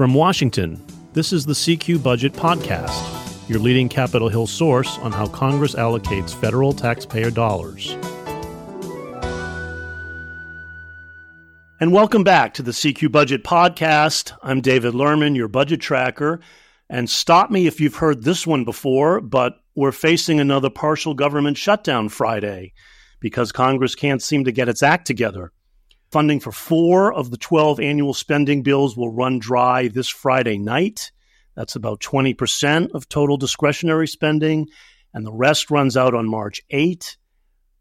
From Washington, this is the CQ Budget Podcast, your leading Capitol Hill source on how Congress allocates federal taxpayer dollars. And welcome back to the CQ Budget Podcast. I'm David Lerman, your budget tracker. And stop me if you've heard this one before, but we're facing another partial government shutdown Friday because Congress can't seem to get its act together. Funding for four of the 12 annual spending bills will run dry this Friday night. That's about 20% of total discretionary spending, and the rest runs out on March 8.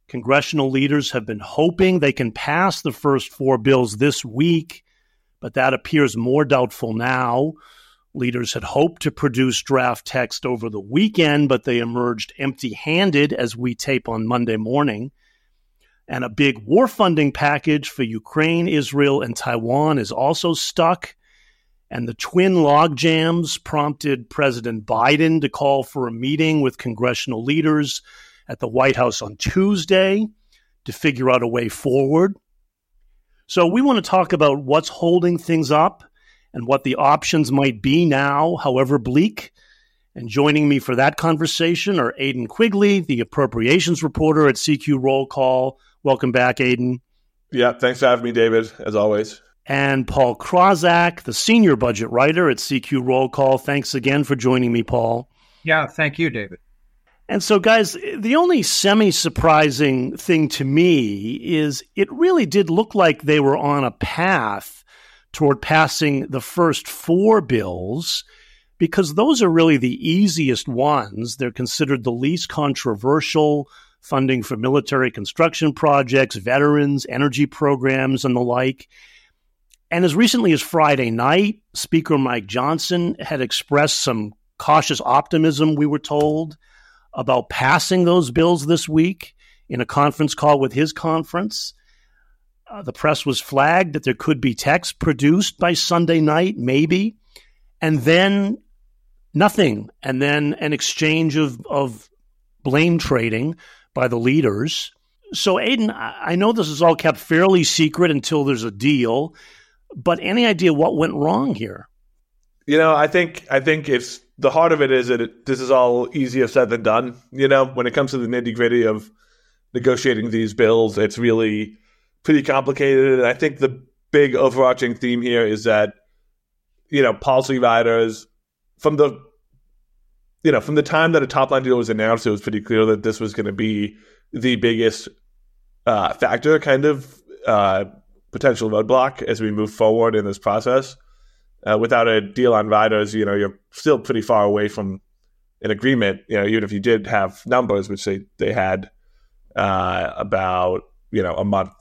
Congressional leaders have been hoping they can pass the first four bills this week, but that appears more doubtful now. Leaders had hoped to produce draft text over the weekend, but they emerged empty handed as we tape on Monday morning. And a big war funding package for Ukraine, Israel, and Taiwan is also stuck. And the twin log jams prompted President Biden to call for a meeting with congressional leaders at the White House on Tuesday to figure out a way forward. So, we want to talk about what's holding things up and what the options might be now, however bleak. And joining me for that conversation are Aidan Quigley, the appropriations reporter at CQ Roll Call, Welcome back, Aidan. Yeah, thanks for having me, David, as always. And Paul Krawzak, the senior budget writer at CQ Roll Call. Thanks again for joining me, Paul. Yeah, thank you, David. And so, guys, the only semi surprising thing to me is it really did look like they were on a path toward passing the first four bills because those are really the easiest ones. They're considered the least controversial funding for military construction projects, veterans, energy programs, and the like. And as recently as Friday night, Speaker Mike Johnson had expressed some cautious optimism, we were told, about passing those bills this week in a conference call with his conference. Uh, the press was flagged that there could be text produced by Sunday night, maybe, and then nothing, and then an exchange of, of blame trading by the leaders. So, Aidan, I know this is all kept fairly secret until there's a deal, but any idea what went wrong here? You know, I think I think it's the heart of it is that it, this is all easier said than done. You know, when it comes to the nitty gritty of negotiating these bills, it's really pretty complicated. And I think the big overarching theme here is that you know policy writers from the you know, from the time that a top line deal was announced, it was pretty clear that this was going to be the biggest uh, factor, kind of uh, potential roadblock as we move forward in this process. Uh, without a deal on riders, you know, you're still pretty far away from an agreement. You know, even if you did have numbers, which they they had uh, about you know a month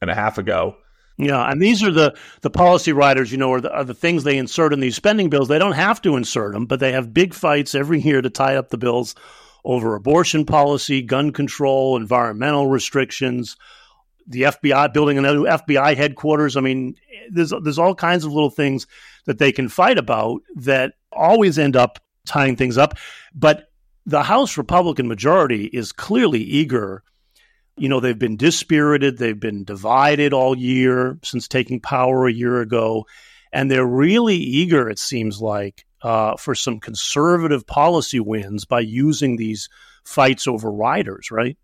and a half ago. Yeah, and these are the the policy riders, you know, are the, are the things they insert in these spending bills. They don't have to insert them, but they have big fights every year to tie up the bills over abortion policy, gun control, environmental restrictions, the FBI building a new FBI headquarters. I mean, there's there's all kinds of little things that they can fight about that always end up tying things up. But the House Republican majority is clearly eager you know, they've been dispirited, they've been divided all year since taking power a year ago. And they're really eager, it seems like, uh, for some conservative policy wins by using these fights over riders, right?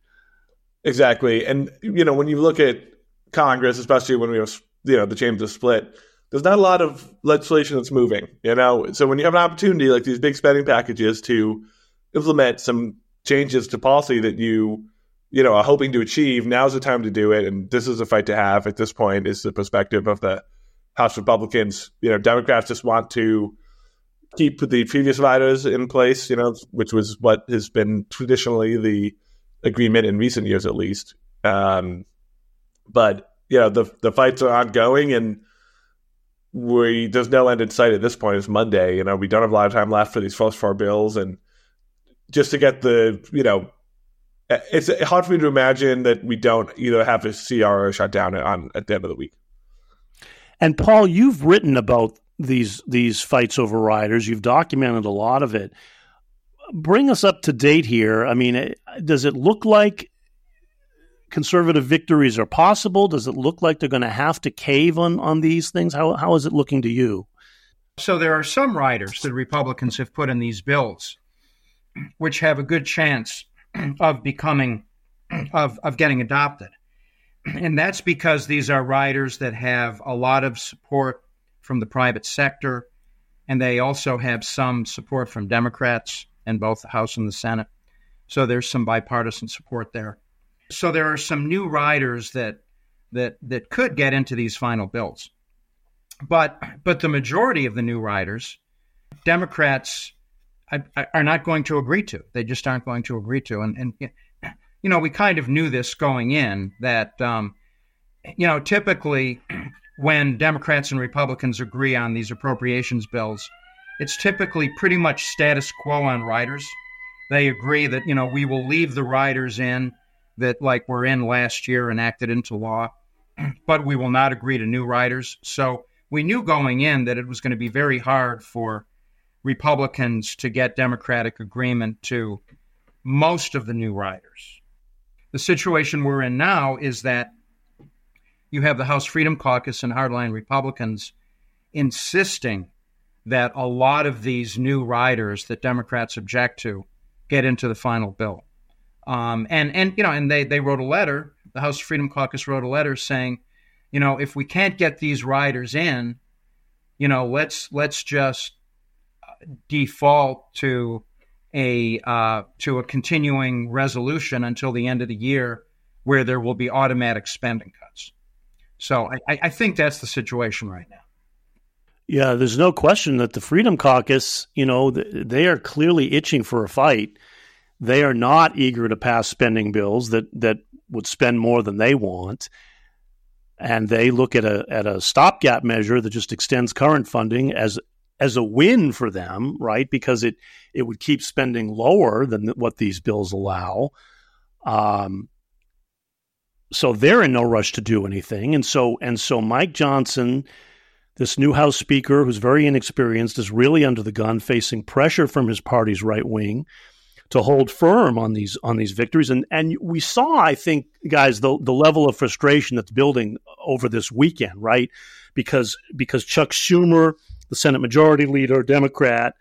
Exactly. And, you know, when you look at Congress, especially when we have, you know, the chambers split, there's not a lot of legislation that's moving, you know? So when you have an opportunity like these big spending packages to implement some changes to policy that you you know, hoping to achieve. Now's the time to do it, and this is a fight to have at this point. Is the perspective of the House Republicans? You know, Democrats just want to keep the previous riders in place. You know, which was what has been traditionally the agreement in recent years, at least. Um, but you know, the the fights are ongoing, and we there's no end in sight at this point. It's Monday. You know, we don't have a lot of time left for these first four bills, and just to get the you know Uh, it's uh, hard for me to imagine that we don't either have a CR or a shutdown on at the end of the week. And Paul, you've written about these these fights over riders. You've documented a lot of it. Bring us up to date here. I mean, does it look like conservative victories are possible? Does it look like they're going to have to cave on on these things? How how is it looking to you? So there are some riders that Republicans have put in these bills which have a good chance of becoming of of getting adopted. And that's because these are riders that have a lot of support from the private sector and they also have some support from Democrats in both the House and the Senate. So there's some bipartisan support there. So there are some new riders that that that could get into these final bills. But but the majority of the new riders, Democrats are not going to agree to. They just aren't going to agree to. And, and you know, we kind of knew this going in that, um, you know, typically when Democrats and Republicans agree on these appropriations bills, it's typically pretty much status quo on riders. They agree that, you know, we will leave the riders in that, like, were in last year enacted into law, but we will not agree to new riders. So we knew going in that it was going to be very hard for Republicans to get Democratic agreement to most of the new riders. The situation we're in now is that you have the House Freedom Caucus and hardline Republicans insisting that a lot of these new riders that Democrats object to get into the final bill. Um, and and you know, and they they wrote a letter. The House Freedom Caucus wrote a letter saying, you know, if we can't get these riders in, you know, let's let's just default to a uh, to a continuing resolution until the end of the year, where there will be automatic spending cuts. So I, I think that's the situation right now. Yeah, there's no question that the Freedom Caucus, you know, they are clearly itching for a fight. They are not eager to pass spending bills that that would spend more than they want. And they look at a at a stopgap measure that just extends current funding as as a win for them, right? Because it it would keep spending lower than what these bills allow. Um, so they're in no rush to do anything, and so and so Mike Johnson, this new House Speaker who's very inexperienced, is really under the gun, facing pressure from his party's right wing to hold firm on these on these victories. And and we saw, I think, guys, the the level of frustration that's building over this weekend, right? Because because Chuck Schumer the Senate Majority Leader, Democrat,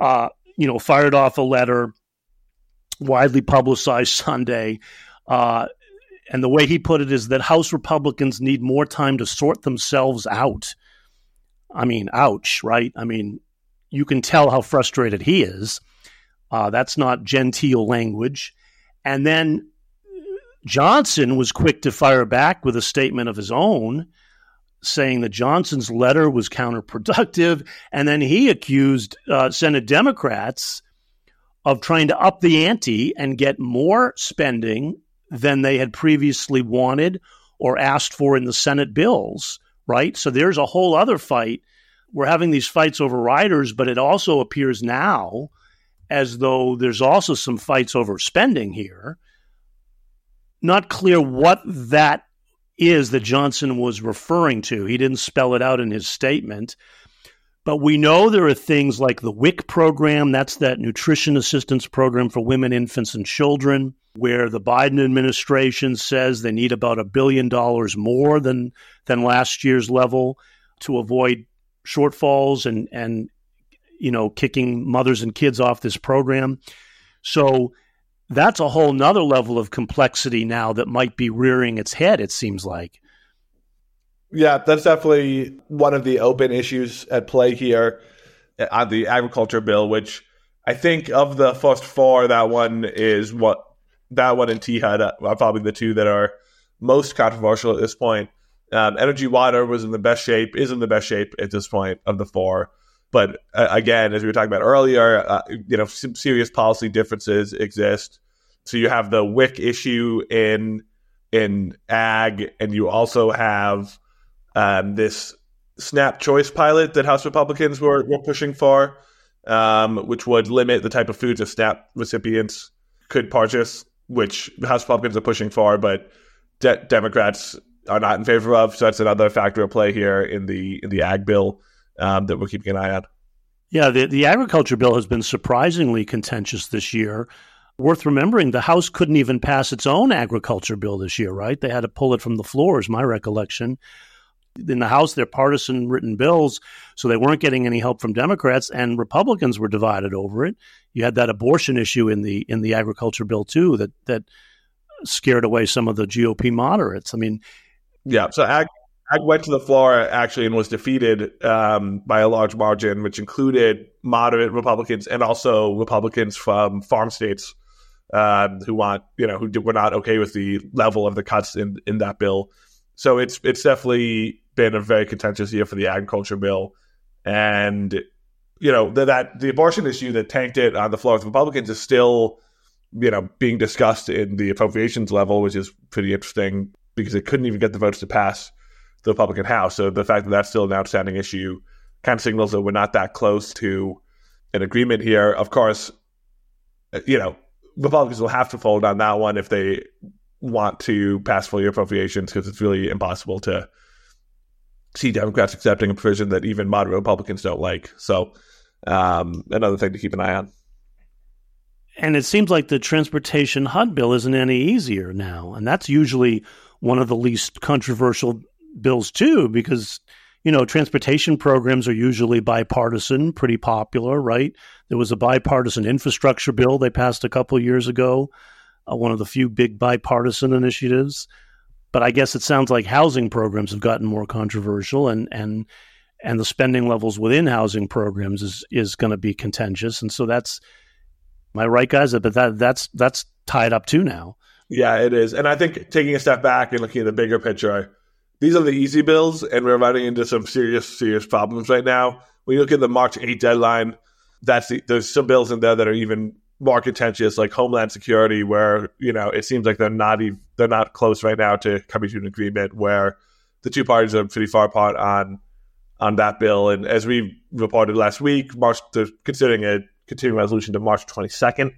uh, you know, fired off a letter, widely publicized Sunday. Uh, and the way he put it is that House Republicans need more time to sort themselves out. I mean, ouch, right? I mean, you can tell how frustrated he is. Uh, that's not genteel language. And then Johnson was quick to fire back with a statement of his own saying that Johnson's letter was counterproductive. And then he accused uh, Senate Democrats of trying to up the ante and get more spending than they had previously wanted or asked for in the Senate bills, right? So there's a whole other fight. We're having these fights over riders, but it also appears now as though there's also some fights over spending here. Not clear what that is that Johnson was referring to. He didn't spell it out in his statement. But we know there are things like the WIC program, that's that nutrition assistance program for women, infants, and children, where the Biden administration says they need about a billion dollars more than, than last year's level to avoid shortfalls and, and you know, kicking mothers and kids off this program. So that's a whole nother level of complexity now that might be rearing its head, it seems like. Yeah, that's definitely one of the open issues at play here on the agriculture bill, which I think of the first four, that one is what that one and THUD are probably the two that are most controversial at this point. Um, Energy Water was in the best shape, is in the best shape at this point of the four. But uh, again, as we were talking about earlier, uh, you know, some serious policy differences exist. So you have the WIC issue in in ag, and you also have um, this SNAP choice pilot that House Republicans were, were pushing for, um, which would limit the type of foods that SNAP recipients could purchase, which House Republicans are pushing for, but de- Democrats are not in favor of. So that's another factor at play here in the in the ag bill um, that we're keeping an eye on. Yeah, the, the agriculture bill has been surprisingly contentious this year. Worth remembering, the House couldn't even pass its own agriculture bill this year, right? They had to pull it from the floor, is my recollection. in the House, they're partisan written bills, so they weren't getting any help from Democrats, and Republicans were divided over it. You had that abortion issue in the in the agriculture bill too that that scared away some of the GOP moderates. I mean, yeah. So ag, ag went to the floor actually and was defeated um, by a large margin, which included moderate Republicans and also Republicans from farm states um, who want you know who were not okay with the level of the cuts in in that bill. So it's it's definitely been a very contentious year for the agriculture bill, and you know the, that the abortion issue that tanked it on the floor with Republicans is still you know being discussed in the appropriations level, which is pretty interesting because it couldn't even get the votes to pass the Republican House. So the fact that that's still an outstanding issue kind of signals that we're not that close to an agreement here. Of course, you know Republicans will have to fold on that one if they want to pass full year appropriations because it's really impossible to see Democrats accepting a provision that even moderate Republicans don't like. So, um, another thing to keep an eye on. And it seems like the transportation HUD bill isn't any easier now. And that's usually one of the least controversial bills, too, because, you know, transportation programs are usually bipartisan, pretty popular, right? There was a bipartisan infrastructure bill they passed a couple years ago uh, one of the few big bipartisan initiatives. But I guess it sounds like housing programs have gotten more controversial, and and and the spending levels within housing programs is is going to be contentious, and so that's my right, guys. But that that's that's tied up too now. Yeah, it is, and I think taking a step back and looking at the bigger picture, these are the easy bills, and we're running into some serious serious problems right now. When you look at the March 8 deadline, that's the, there's some bills in there that are even more contentious, like Homeland Security, where you know it seems like they're not even they're not close right now to coming to an agreement. Where the two parties are pretty far apart on on that bill. And as we reported last week, March they're considering a continuing resolution to March 22nd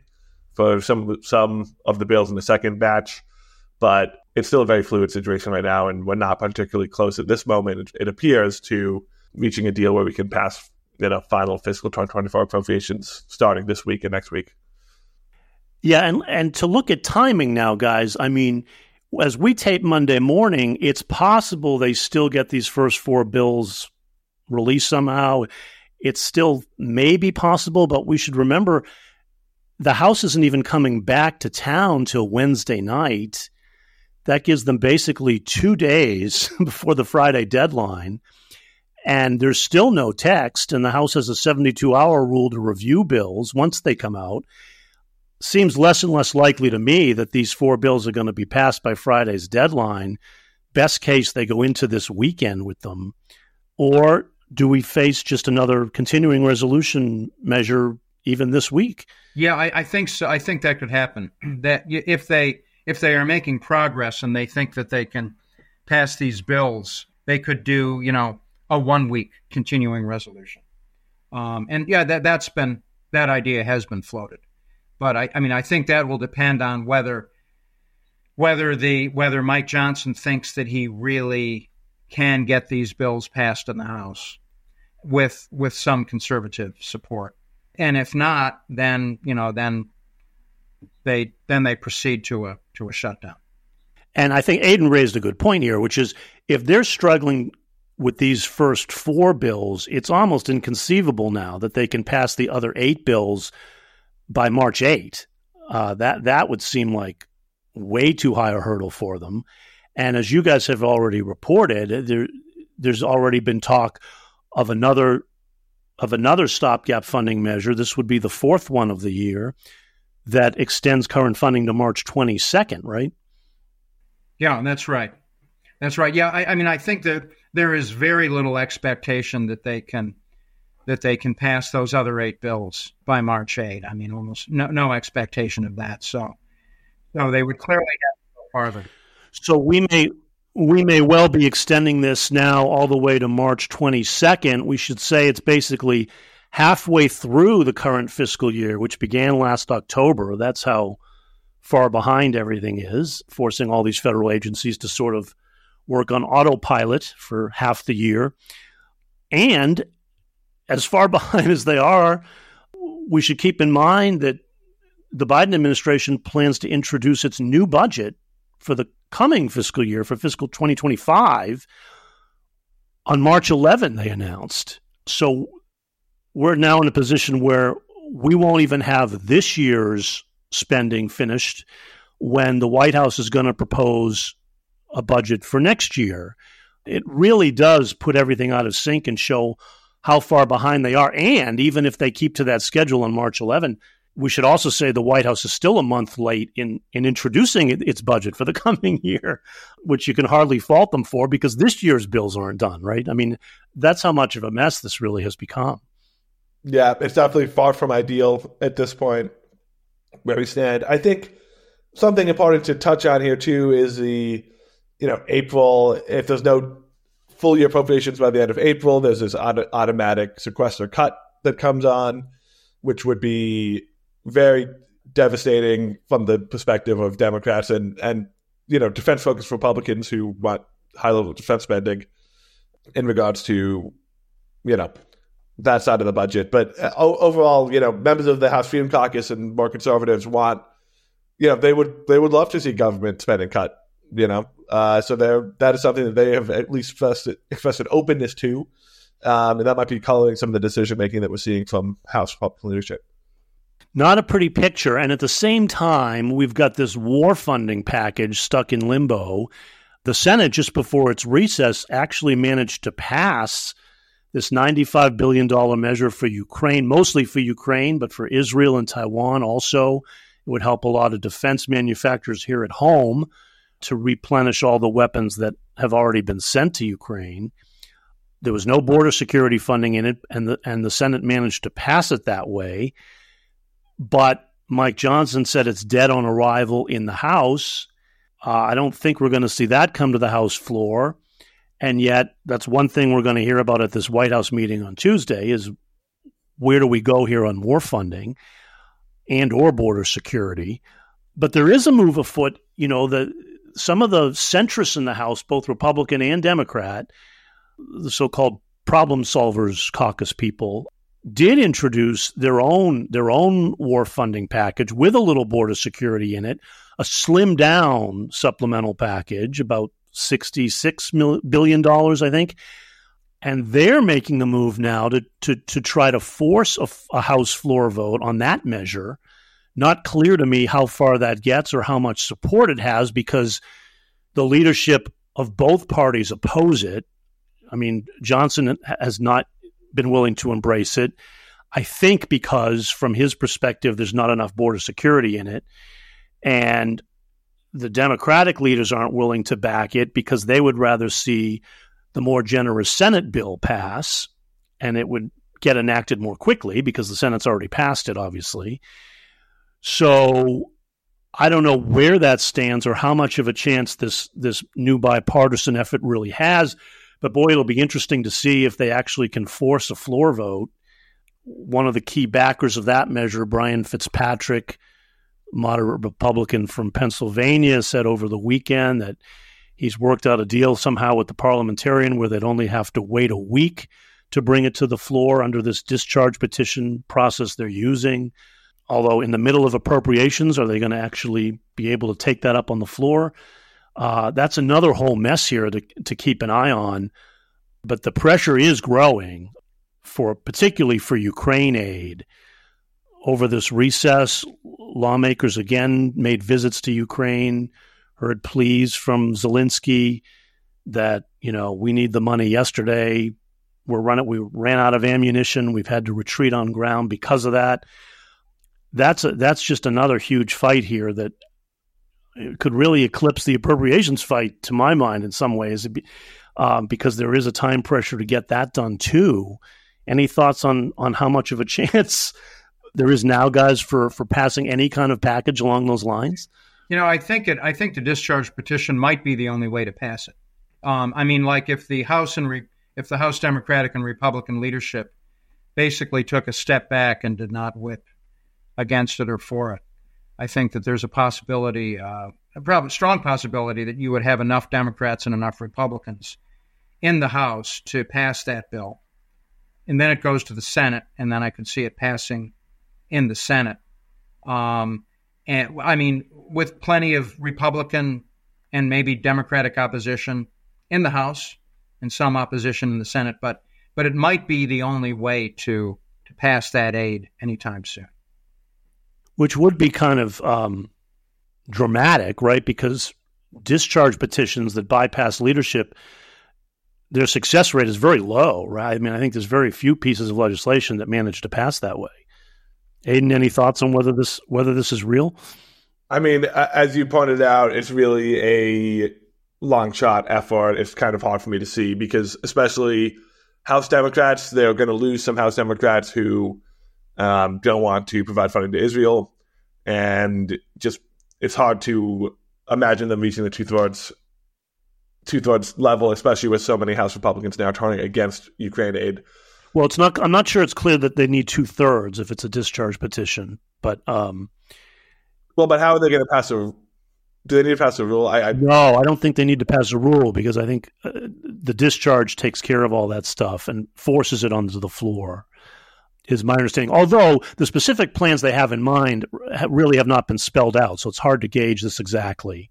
for some some of the bills in the second batch, but it's still a very fluid situation right now, and we're not particularly close at this moment. It, appears to reaching a deal where we can pass you know final fiscal 2024 appropriations starting this week and next week. Yeah, and and to look at timing now, guys. I mean, as we tape Monday morning, it's possible they still get these first four bills released somehow. It's still maybe possible, but we should remember the House isn't even coming back to town till Wednesday night. That gives them basically two days before the Friday deadline. And there's still no text, and the House has a 72 hour rule to review bills once they come out seems less and less likely to me that these four bills are going to be passed by Friday's deadline. Best case, they go into this weekend with them. Or do we face just another continuing resolution measure even this week? Yeah, I, I think so. I think that could happen. That if they if they are making progress and they think that they can pass these bills, they could do you know a one week continuing resolution. Um, and yeah, that that's been that idea has been floated. But I, I mean, I think that will depend on whether whether the whether Mike Johnson thinks that he really can get these bills passed in the House with with some conservative support. And if not, then you know, then they then they proceed to a to a shutdown. And I think Aidan raised a good point here, which is if they're struggling with these first four bills, it's almost inconceivable now that they can pass the other eight bills by March 8. Uh, that that would seem like way too high a hurdle for them. And as you guys have already reported, there there's already been talk of another of another stopgap funding measure. This would be the fourth one of the year that extends current funding to March 22nd, right? Yeah, that's right. That's right. Yeah, I, I mean, I think that there is very little expectation that they can that they can pass those other eight bills by March 8. I mean, almost no, no expectation of that. So, no, they would clearly have to go farther. So we may we may well be extending this now all the way to March 22nd. We should say it's basically halfway through the current fiscal year, which began last October. That's how far behind everything is, forcing all these federal agencies to sort of work on autopilot for half the year. And as far behind as they are, we should keep in mind that the Biden administration plans to introduce its new budget for the coming fiscal year, for fiscal 2025, on March 11, they announced. So we're now in a position where we won't even have this year's spending finished when the White House is going to propose a budget for next year. It really does put everything out of sync and show how far behind they are. And even if they keep to that schedule on March 11, we should also say the White House is still a month late in, in introducing its budget for the coming year, which you can hardly fault them for because this year's bills aren't done, right? I mean, that's how much of a mess this really has become. Yeah, it's definitely far from ideal at this point where we stand. I think something important to touch on here too is the, you know, April. If there's no full year appropriations by the end of April, there's this auto- automatic sequester cut that comes on, which would be very devastating from the perspective of Democrats and and you know defense focused Republicans who want high level defense spending in regards to you know that side of the budget. But uh, overall, you know, members of the House Freedom Caucus and more conservatives want, you know, they would they would love to see government spending cut. You know, uh, so there that is something that they have at least expressed, expressed an openness to, um, and that might be coloring some of the decision making that we're seeing from House Republican leadership. Not a pretty picture. And at the same time, we've got this war funding package stuck in limbo. The Senate, just before its recess, actually managed to pass this $95 billion measure for Ukraine, mostly for Ukraine, but for Israel and Taiwan also. It would help a lot of defense manufacturers here at home to replenish all the weapons that have already been sent to Ukraine. There was no border security funding in it, and the, and the Senate managed to pass it that way. But Mike Johnson said it's dead on arrival in the House. Uh, I don't think we're going to see that come to the House floor. And yet, that's one thing we're going to hear about at this White House meeting on Tuesday is where do we go here on war funding and or border security. But there is a move afoot, you know, that some of the centrists in the House, both Republican and Democrat, the so-called problem solvers caucus people, did introduce their own their own war funding package with a little border security in it, a slimmed down supplemental package about $66 billion, I think. And they're making the move now to, to, to try to force a, a House floor vote on that measure. Not clear to me how far that gets or how much support it has because the leadership of both parties oppose it. I mean, Johnson has not been willing to embrace it. I think because, from his perspective, there's not enough border security in it. And the Democratic leaders aren't willing to back it because they would rather see the more generous Senate bill pass and it would get enacted more quickly because the Senate's already passed it, obviously. So I don't know where that stands or how much of a chance this this new bipartisan effort really has. But boy, it'll be interesting to see if they actually can force a floor vote. One of the key backers of that measure, Brian Fitzpatrick, moderate Republican from Pennsylvania, said over the weekend that he's worked out a deal somehow with the parliamentarian where they'd only have to wait a week to bring it to the floor under this discharge petition process they're using. Although, in the middle of appropriations, are they going to actually be able to take that up on the floor? Uh, that's another whole mess here to, to keep an eye on. But the pressure is growing for particularly for Ukraine aid over this recess, lawmakers again made visits to Ukraine, heard pleas from Zelensky that, you know, we need the money yesterday. We're running, we ran out of ammunition. We've had to retreat on ground because of that. That's a, that's just another huge fight here that could really eclipse the appropriations fight, to my mind, in some ways, um, because there is a time pressure to get that done too. Any thoughts on on how much of a chance there is now, guys, for for passing any kind of package along those lines? You know, I think it. I think the discharge petition might be the only way to pass it. Um, I mean, like if the House and Re- if the House Democratic and Republican leadership basically took a step back and did not whip against it or for it, I think that there's a possibility, uh, a probably strong possibility, that you would have enough Democrats and enough Republicans in the House to pass that bill, and then it goes to the Senate, and then I could see it passing in the Senate. Um, and I mean, with plenty of Republican and maybe Democratic opposition in the House, and some opposition in the Senate, but but it might be the only way to to pass that aid anytime soon. Which would be kind of um, dramatic, right? Because discharge petitions that bypass leadership, their success rate is very low, right? I mean, I think there's very few pieces of legislation that manage to pass that way. Aidan, any thoughts on whether this whether this is real? I mean, as you pointed out, it's really a long shot effort. It's kind of hard for me to see because, especially House Democrats, they're going to lose some House Democrats who um, don't want to provide funding to Israel, and just it's hard to imagine them reaching the two thirds two thirds level, especially with so many House Republicans now turning against Ukraine aid. Well, it's not. I'm not sure it's clear that they need two thirds if it's a discharge petition. But um, well, but how are they going to pass a? Do they need to pass a rule? I, I no, I don't think they need to pass a rule because I think uh, the discharge takes care of all that stuff and forces it onto the floor. Is my understanding. Although the specific plans they have in mind really have not been spelled out, so it's hard to gauge this exactly.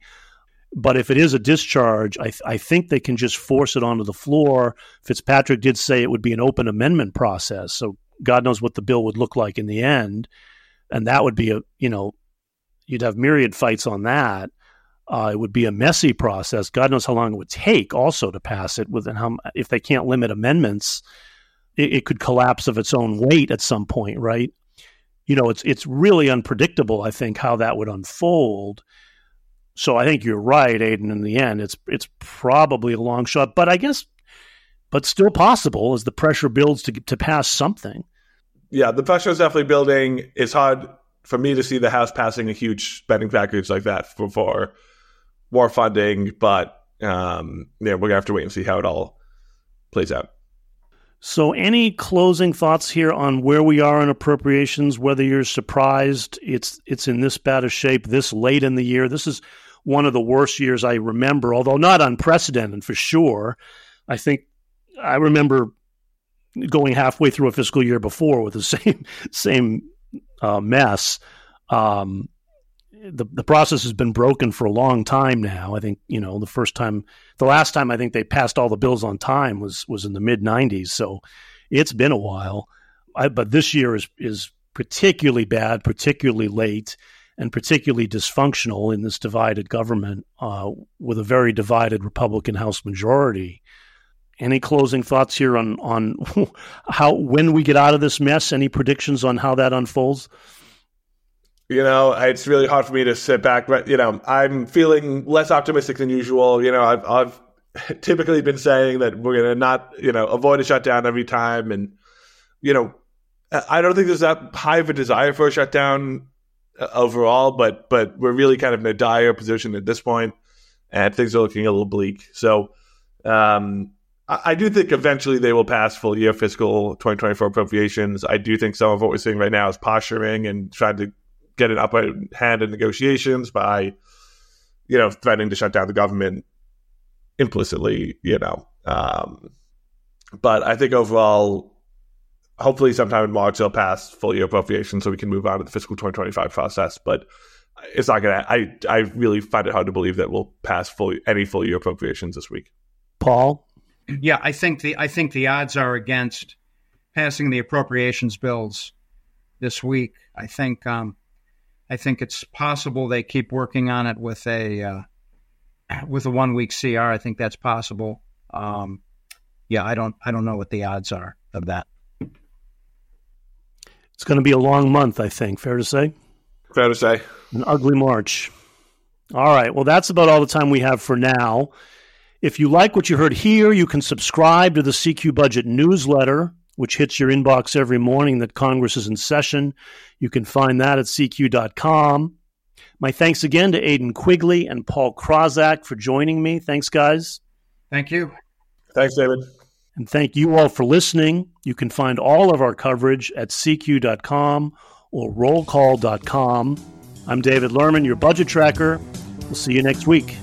But if it is a discharge, I, th- I think they can just force it onto the floor. Fitzpatrick did say it would be an open amendment process, so God knows what the bill would look like in the end, and that would be a you know, you'd have myriad fights on that. Uh, it would be a messy process. God knows how long it would take also to pass it. With and how if they can't limit amendments, it, it could collapse of its own weight at some point, right? You know, it's it's really unpredictable. I think how that would unfold so I think you're right, Aidan. In the end, it's it's probably a long shot, but I guess, but still possible as the pressure builds to to pass something. Yeah, the pressure is definitely building. It's hard for me to see the House passing a huge spending package like that for, for war funding, but um, yeah, we're gonna have to wait and see how it all plays out. So, any closing thoughts here on where we are in appropriations? Whether you're surprised it's it's in this bad a shape this late in the year? This is one of the worst years I remember, although not unprecedented for sure. I think I remember going halfway through a fiscal year before with the same same uh, mess. Um, the the process has been broken for a long time now. I think you know the first time, the last time I think they passed all the bills on time was was in the mid '90s. So it's been a while. I, but this year is is particularly bad, particularly late, and particularly dysfunctional in this divided government uh, with a very divided Republican House majority. Any closing thoughts here on on how when we get out of this mess? Any predictions on how that unfolds? You know, it's really hard for me to sit back. But you know, I'm feeling less optimistic than usual. You know, I've, I've typically been saying that we're going to not, you know, avoid a shutdown every time, and you know, I don't think there's that high of a desire for a shutdown uh, overall, but but we're really kind of in a dire position at this point, and things are looking a little bleak. So. Um, I do think eventually they will pass full year fiscal 2024 appropriations. I do think some of what we're seeing right now is posturing and trying to get an upper hand in negotiations by, you know, threatening to shut down the government implicitly, you know. Um, but I think overall, hopefully sometime in March they'll pass full year appropriation so we can move on to the fiscal 2025 process. But it's not going to, I, I really find it hard to believe that we'll pass full, any full year appropriations this week. Paul? Yeah, I think the I think the odds are against passing the appropriations bills this week. I think um, I think it's possible they keep working on it with a uh, with a one week CR. I think that's possible. Um, yeah, I don't I don't know what the odds are of that. It's going to be a long month, I think. Fair to say. Fair to say. An ugly March. All right. Well, that's about all the time we have for now. If you like what you heard here, you can subscribe to the CQ Budget newsletter which hits your inbox every morning that Congress is in session. You can find that at CQ.com. My thanks again to Aidan Quigley and Paul Krawzak for joining me. Thanks, guys. Thank you. Thanks, David. And thank you all for listening. You can find all of our coverage at CQ.com or rollcall.com. I'm David Lerman, your budget tracker. We'll see you next week.